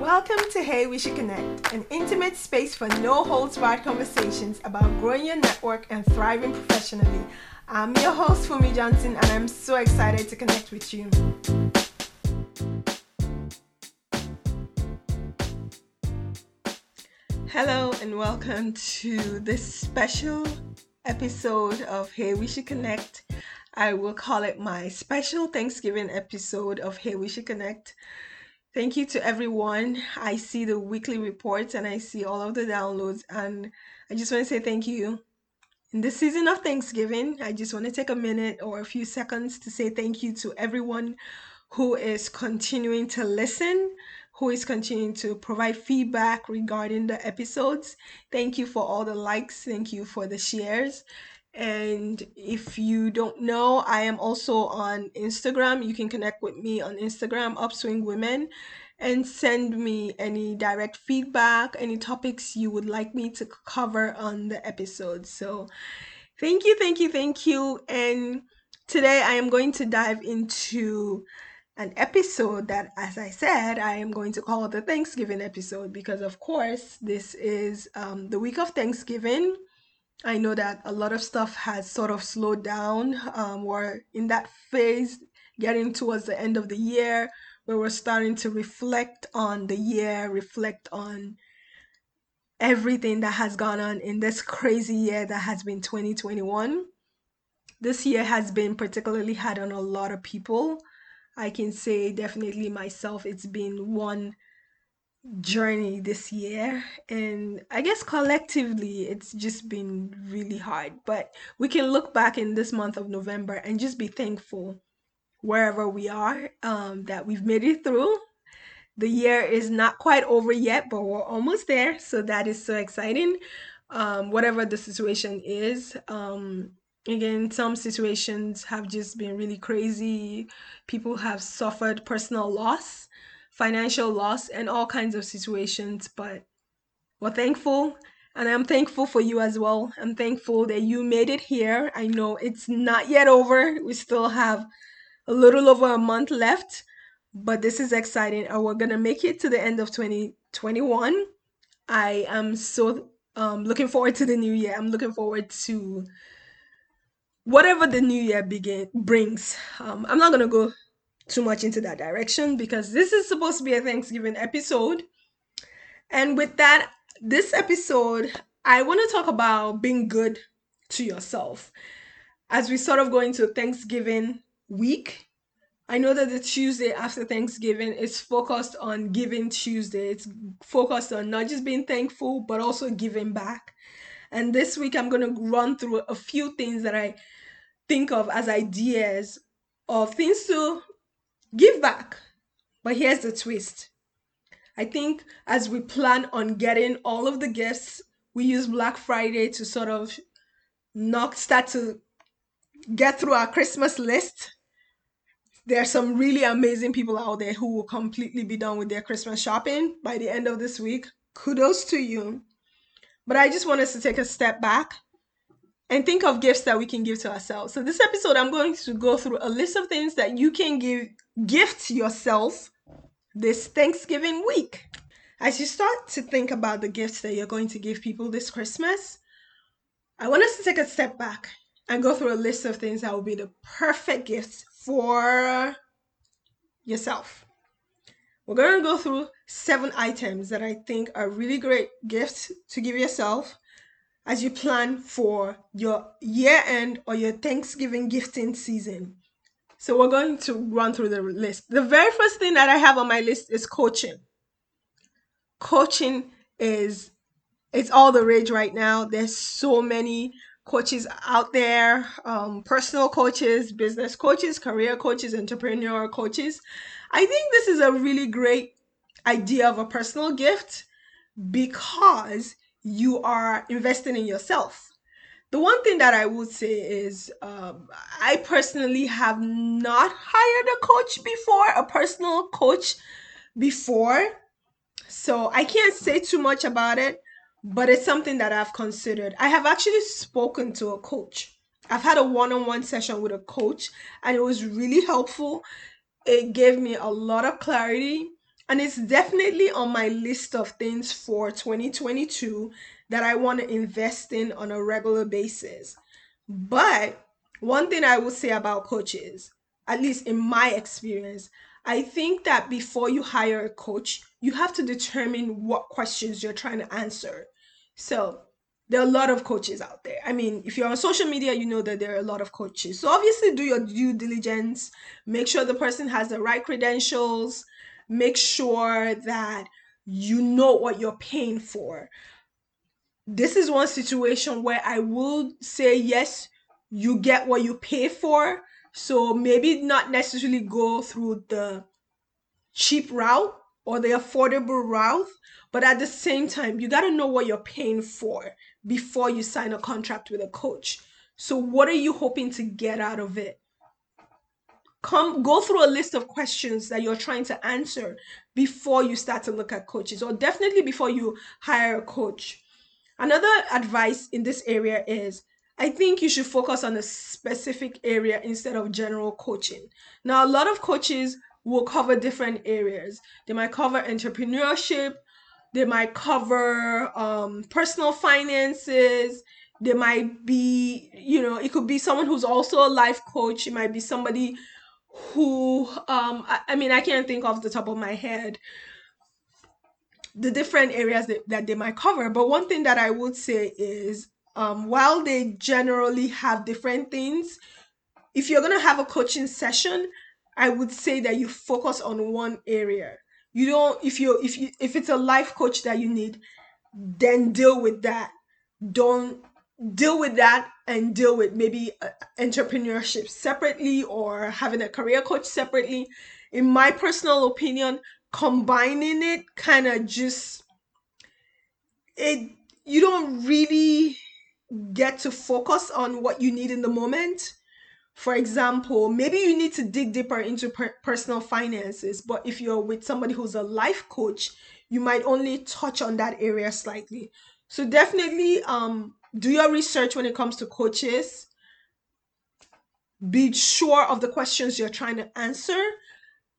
Welcome to Hey We Should Connect, an intimate space for no holds barred conversations about growing your network and thriving professionally. I'm your host, Fumi Johnson, and I'm so excited to connect with you. Hello, and welcome to this special episode of Hey We Should Connect. I will call it my special Thanksgiving episode of Hey We Should Connect. Thank you to everyone. I see the weekly reports and I see all of the downloads, and I just want to say thank you. In this season of Thanksgiving, I just want to take a minute or a few seconds to say thank you to everyone who is continuing to listen, who is continuing to provide feedback regarding the episodes. Thank you for all the likes, thank you for the shares. And if you don't know, I am also on Instagram. You can connect with me on Instagram, Upswing Women, and send me any direct feedback, any topics you would like me to cover on the episode. So, thank you, thank you, thank you. And today I am going to dive into an episode that, as I said, I am going to call the Thanksgiving episode because, of course, this is um, the week of Thanksgiving. I know that a lot of stuff has sort of slowed down. Um, we're in that phase, getting towards the end of the year, where we're starting to reflect on the year, reflect on everything that has gone on in this crazy year that has been 2021. This year has been particularly hard on a lot of people. I can say definitely myself, it's been one journey this year and i guess collectively it's just been really hard but we can look back in this month of november and just be thankful wherever we are um, that we've made it through. The year is not quite over yet but we're almost there so that is so exciting. Um, whatever the situation is um, again some situations have just been really crazy. People have suffered personal loss financial loss and all kinds of situations but we're thankful and i'm thankful for you as well. I'm thankful that you made it here. I know it's not yet over. We still have a little over a month left but this is exciting and we're gonna make it to the end of 2021 i am so um, looking forward to the new year. I'm looking forward to whatever the new year begin brings. Um, i'm not gonna go too much into that direction because this is supposed to be a Thanksgiving episode. And with that, this episode, I want to talk about being good to yourself. As we sort of go into Thanksgiving week, I know that the Tuesday after Thanksgiving is focused on Giving Tuesday. It's focused on not just being thankful, but also giving back. And this week, I'm going to run through a few things that I think of as ideas of things to give back. But here's the twist. I think as we plan on getting all of the gifts, we use Black Friday to sort of knock start to get through our Christmas list. There are some really amazing people out there who will completely be done with their Christmas shopping by the end of this week. Kudos to you. But I just want us to take a step back and think of gifts that we can give to ourselves. So this episode I'm going to go through a list of things that you can give gift yourself this Thanksgiving week. As you start to think about the gifts that you're going to give people this Christmas, I want us to take a step back and go through a list of things that will be the perfect gifts for yourself. We're going to go through seven items that I think are really great gifts to give yourself as you plan for your year end or your Thanksgiving gifting season. So we're going to run through the list. The very first thing that I have on my list is coaching. Coaching is it's all the rage right now. There's so many coaches out there, um, personal coaches, business coaches, career coaches, entrepreneur coaches. I think this is a really great idea of a personal gift because you are investing in yourself. The one thing that I would say is um, I personally have not hired a coach before, a personal coach before. So I can't say too much about it, but it's something that I've considered. I have actually spoken to a coach. I've had a one on one session with a coach, and it was really helpful. It gave me a lot of clarity and it's definitely on my list of things for 2022 that I want to invest in on a regular basis. But one thing I would say about coaches, at least in my experience, I think that before you hire a coach, you have to determine what questions you're trying to answer. So, there are a lot of coaches out there. I mean, if you're on social media, you know that there are a lot of coaches. So, obviously, do your due diligence, make sure the person has the right credentials, make sure that you know what you're paying for. This is one situation where I will say, yes, you get what you pay for. So maybe not necessarily go through the cheap route or the affordable route, but at the same time, you got to know what you're paying for before you sign a contract with a coach. So, what are you hoping to get out of it? Come go through a list of questions that you're trying to answer before you start to look at coaches or definitely before you hire a coach. Another advice in this area is i think you should focus on a specific area instead of general coaching. Now a lot of coaches will cover different areas. They might cover entrepreneurship they might cover um, personal finances they might be you know it could be someone who's also a life coach it might be somebody who um I, I mean I can't think off the top of my head the different areas that, that they might cover. But one thing that I would say is um, while they generally have different things, if you're going to have a coaching session, I would say that you focus on one area. You don't if you if you if it's a life coach that you need, then deal with that. Don't deal with that and deal with maybe uh, entrepreneurship separately or having a career coach separately. In my personal opinion, combining it kind of just it you don't really get to focus on what you need in the moment. For example, maybe you need to dig deeper into per- personal finances, but if you're with somebody who's a life coach, you might only touch on that area slightly. So definitely um do your research when it comes to coaches. Be sure of the questions you're trying to answer.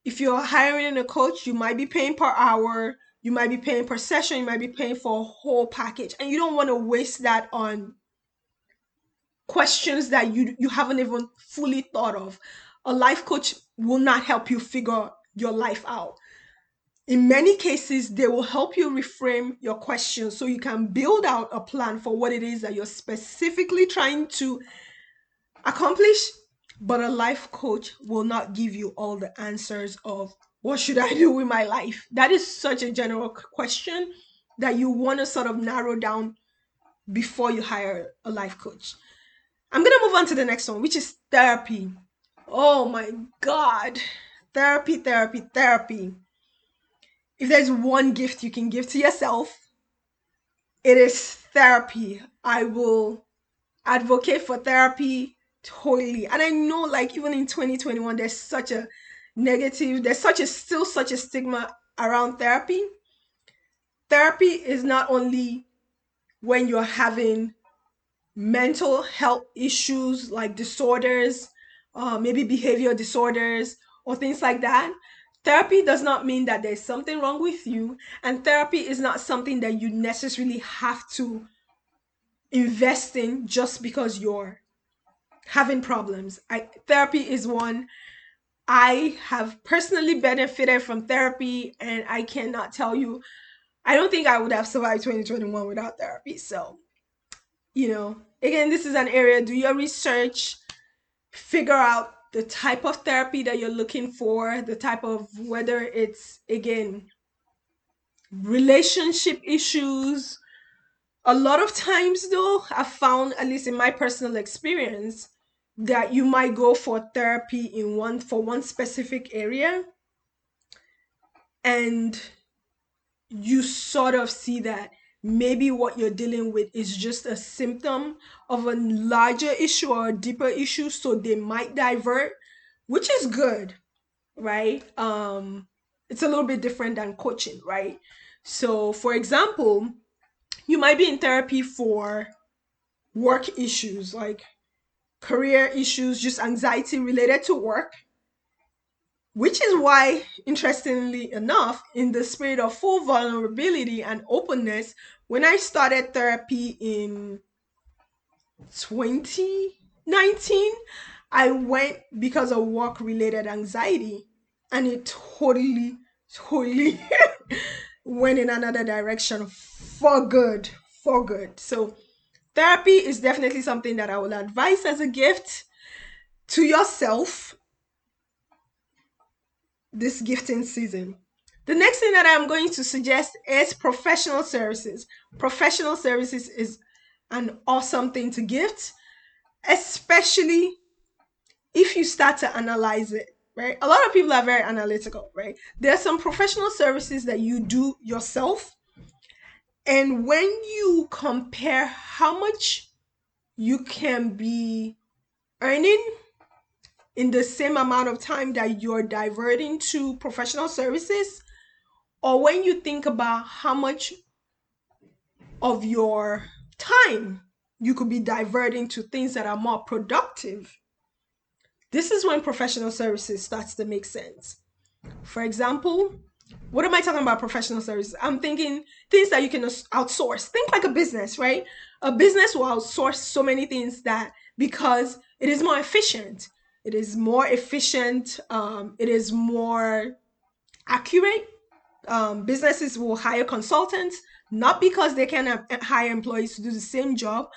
If you're hiring a coach, you might be paying per hour, you might be paying per session, you might be paying for a whole package, and you don't want to waste that on questions that you you haven't even fully thought of. A life coach will not help you figure your life out in many cases, they will help you reframe your questions so you can build out a plan for what it is that you're specifically trying to accomplish. But a life coach will not give you all the answers of what should I do with my life? That is such a general question that you want to sort of narrow down before you hire a life coach. I'm going to move on to the next one, which is therapy. Oh my God. Therapy, therapy, therapy if there's one gift you can give to yourself, it is therapy. I will advocate for therapy totally. And I know, like, even in 2021, there's such a negative, there's such a still such a stigma around therapy. Therapy is not only when you're having mental health issues like disorders, uh, maybe behavior disorders, or things like that. Therapy does not mean that there's something wrong with you, and therapy is not something that you necessarily have to invest in just because you're having problems. I, therapy is one I have personally benefited from therapy, and I cannot tell you, I don't think I would have survived 2021 without therapy. So, you know, again, this is an area, do your research, figure out the type of therapy that you're looking for, the type of whether it's again relationship issues. A lot of times, though, I've found, at least in my personal experience, that you might go for therapy in one for one specific area and you sort of see that maybe what you're dealing with is just a symptom of a larger issue or a deeper issue so they might divert which is good right? Um it's a little bit different than coaching right? So for example you might be in therapy for work issues like career issues just anxiety related to work which is why, interestingly enough, in the spirit of full vulnerability and openness, when I started therapy in 2019, I went because of work related anxiety and it totally, totally went in another direction for good. For good. So, therapy is definitely something that I will advise as a gift to yourself this gifting season. The next thing that I'm going to suggest is professional services. Professional services is an awesome thing to gift, especially if you start to analyze it, right? A lot of people are very analytical, right? There are some professional services that you do yourself. And when you compare how much you can be earning in the same amount of time that you're diverting to professional services, or when you think about how much of your time you could be diverting to things that are more productive, this is when professional services starts to make sense. For example, what am I talking about professional services? I'm thinking things that you can outsource. Think like a business, right? A business will outsource so many things that because it is more efficient it is more efficient um, it is more accurate. Um, businesses will hire consultants not because they can uh, hire employees to do the same job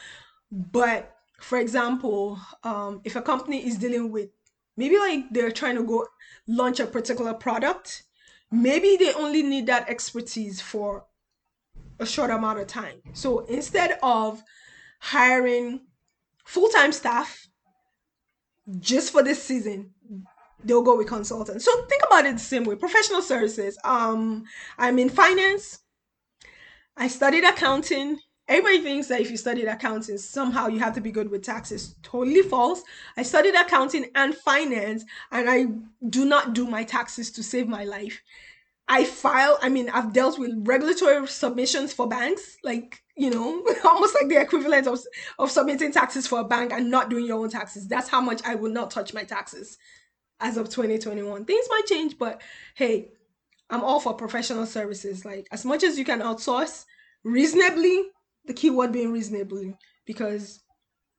but for example um, if a company is dealing with maybe like they're trying to go launch a particular product maybe they only need that expertise for a short amount of time. So instead of hiring full-time staff just for this season they'll go with consultants. So think about it the same way. Professional services um i'm in finance. I studied accounting. Everybody thinks that if you studied accounting somehow you have to be good with taxes. Totally false. I studied accounting and finance and i do not do my taxes to save my life. I file i mean i've dealt with regulatory submissions for banks like you know, almost like the equivalent of, of submitting taxes for a bank and not doing your own taxes. That's how much I will not touch my taxes as of 2021. Things might change, but hey, I'm all for professional services. Like as much as you can outsource reasonably, the keyword being reasonably, because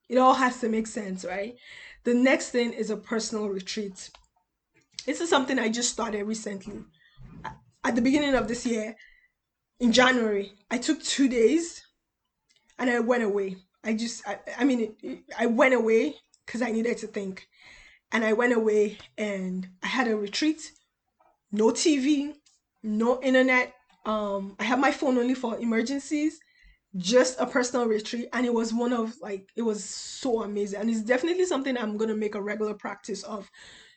it all has to make sense, right? The next thing is a personal retreat. This is something I just started recently. At the beginning of this year, in January, I took two days and I went away. I just, I, I mean, I went away because I needed to think. And I went away and I had a retreat, no TV, no internet. Um, I had my phone only for emergencies, just a personal retreat. And it was one of like, it was so amazing. And it's definitely something I'm going to make a regular practice of.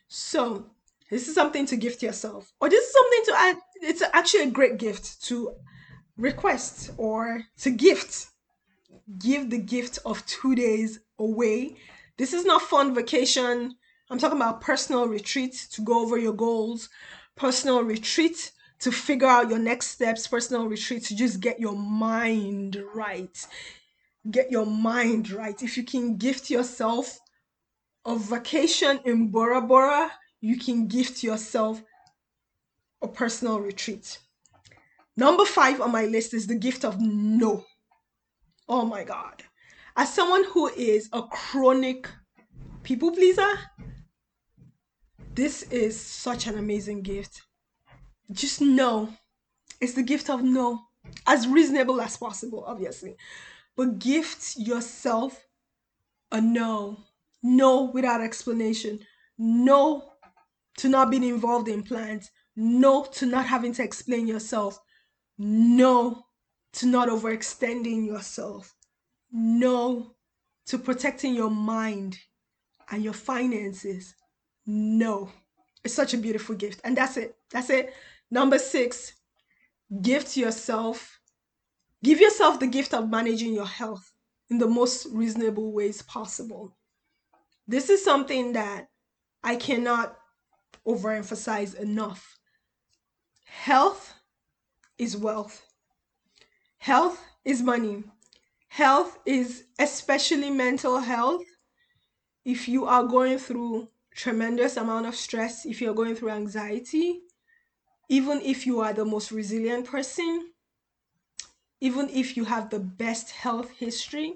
So, this is something to gift yourself, or this is something to add. It's actually a great gift to request or to gift give the gift of two days away. This is not fun vacation. I'm talking about personal retreat to go over your goals, personal retreat to figure out your next steps, personal retreat to just get your mind right. Get your mind right. If you can gift yourself a vacation in Bora Bora, you can gift yourself a personal retreat. Number five on my list is the gift of no. Oh my God. As someone who is a chronic people pleaser, this is such an amazing gift. Just know it's the gift of no, as reasonable as possible, obviously. But gift yourself a no. No without explanation. No to not being involved in plans. No to not having to explain yourself. No to not overextending yourself. No to protecting your mind and your finances. No. It's such a beautiful gift. And that's it. That's it. Number six, gift yourself. Give yourself the gift of managing your health in the most reasonable ways possible. This is something that I cannot overemphasize enough. Health is wealth. Health is money. Health is especially mental health. If you are going through tremendous amount of stress, if you're going through anxiety, even if you are the most resilient person, even if you have the best health history,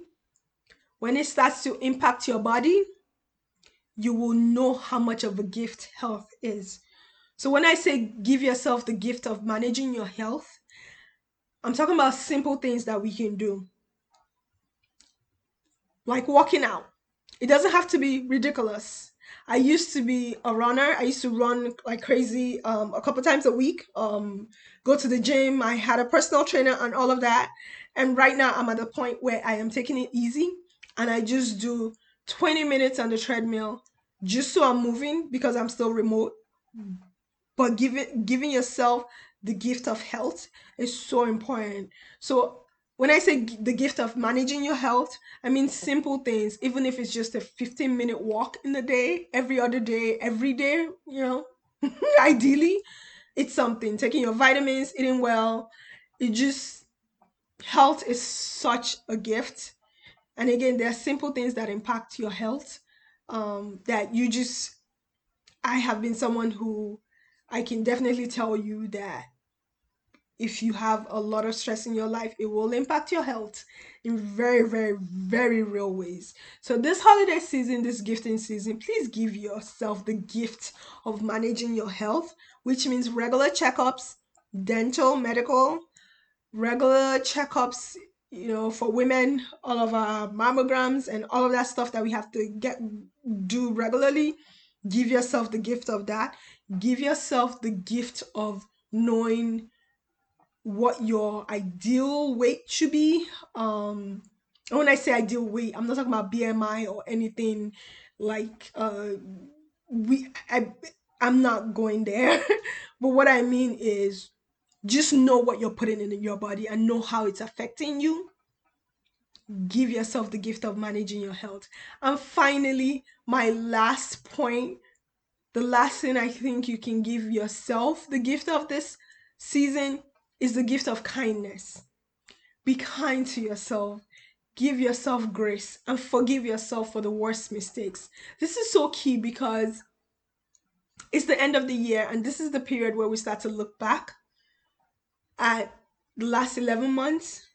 when it starts to impact your body, you will know how much of a gift health is. So when I say give yourself the gift of managing your health, I'm talking about simple things that we can do. Like walking out. It doesn't have to be ridiculous. I used to be a runner. I used to run like crazy um, a couple times a week. Um, go to the gym. I had a personal trainer and all of that. And right now, I'm at the point where I am taking it easy and I just do 20 minutes on the treadmill just so I'm moving because I'm still remote. But giving giving yourself the gift of health is so important. So when I say the gift of managing your health, I mean simple things, even if it's just a 15 minute walk in the day, every other day, every day, you know, ideally, it's something. Taking your vitamins, eating well, it just, health is such a gift. And again, there are simple things that impact your health um, that you just, I have been someone who I can definitely tell you that if you have a lot of stress in your life, it will impact your health in very, very, very real ways. So, this holiday season, this gifting season, please give yourself the gift of managing your health, which means regular checkups, dental, medical, regular checkups, you know, for women, all of our mammograms and all of that stuff that we have to get do regularly. Give yourself the gift of that. Give yourself the gift of knowing what your ideal weight should be. Um, and when I say ideal weight, I'm not talking about BMI or anything like uh we I I'm not going there. but what I mean is just know what you're putting in your body and know how it's affecting you. Give yourself the gift of managing your health. And finally, my last point, the last thing I think you can give yourself the gift of this season is the gift of kindness. Be kind to yourself. Give yourself grace and forgive yourself for the worst mistakes. This is so key because it's the end of the year and this is the period where we start to look back at the last 11 months.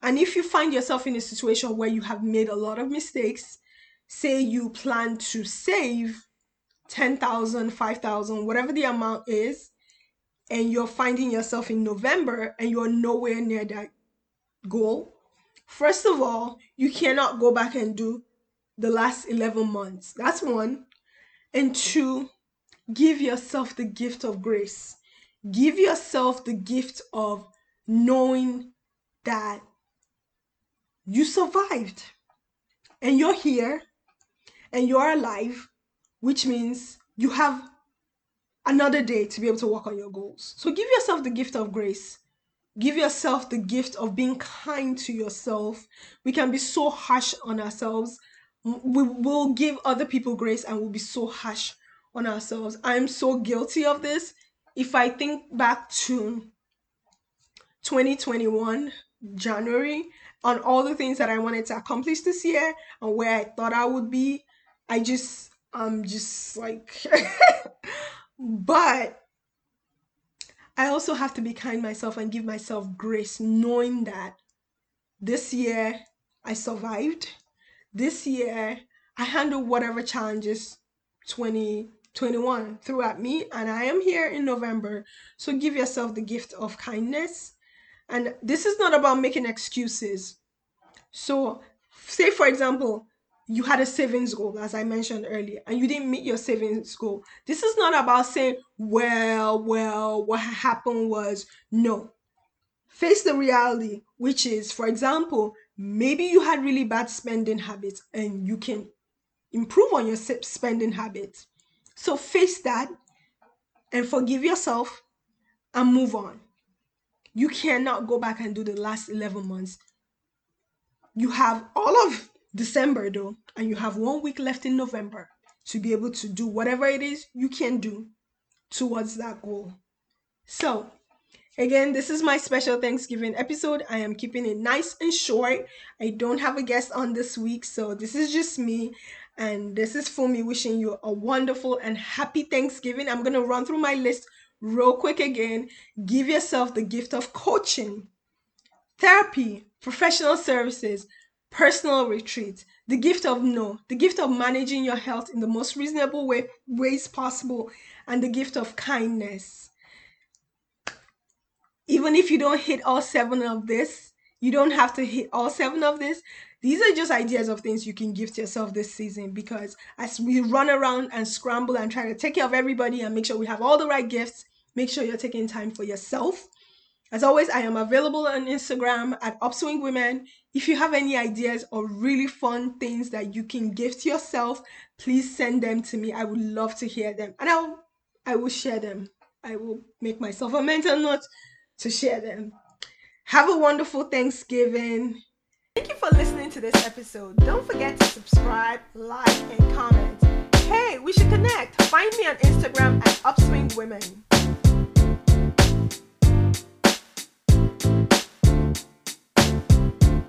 And if you find yourself in a situation where you have made a lot of mistakes, say you plan to save 10,000, 5,000, whatever the amount is, and you're finding yourself in November and you're nowhere near that goal, first of all, you cannot go back and do the last 11 months. That's one. And two, give yourself the gift of grace. Give yourself the gift of knowing that you survived and you're here and you're alive, which means you have another day to be able to work on your goals. So give yourself the gift of grace. Give yourself the gift of being kind to yourself. We can be so harsh on ourselves. We will give other people grace and we'll be so harsh on ourselves. I'm so guilty of this. If I think back to 2021, January, on all the things that I wanted to accomplish this year and where I thought I would be, I just, I'm just like, But I also have to be kind myself and give myself grace, knowing that this year I survived. This year I handled whatever challenges 2021 threw at me, and I am here in November. So give yourself the gift of kindness. And this is not about making excuses. So, say for example, you had a savings goal, as I mentioned earlier, and you didn't meet your savings goal. This is not about saying, well, well, what happened was no. Face the reality, which is, for example, maybe you had really bad spending habits and you can improve on your spending habits. So face that and forgive yourself and move on. You cannot go back and do the last 11 months. You have all of December though, and you have one week left in November to be able to do whatever it is you can do towards that goal. So, again, this is my special Thanksgiving episode. I am keeping it nice and short. I don't have a guest on this week, so this is just me. And this is for me wishing you a wonderful and happy Thanksgiving. I'm going to run through my list real quick again. Give yourself the gift of coaching, therapy, professional services, personal retreat, the gift of no, the gift of managing your health in the most reasonable way, ways possible, and the gift of kindness. Even if you don't hit all seven of this, you don't have to hit all seven of this. These are just ideas of things you can gift yourself this season because as we run around and scramble and try to take care of everybody and make sure we have all the right gifts, make sure you're taking time for yourself. As always, I am available on Instagram at Upswing Women. If you have any ideas or really fun things that you can gift yourself, please send them to me. I would love to hear them. And I'll I will share them. I will make myself a mental note to share them. Have a wonderful Thanksgiving. Thank you for listening to this episode. Don't forget to subscribe, like, and comment. Hey, we should connect. Find me on Instagram at Upswing Women.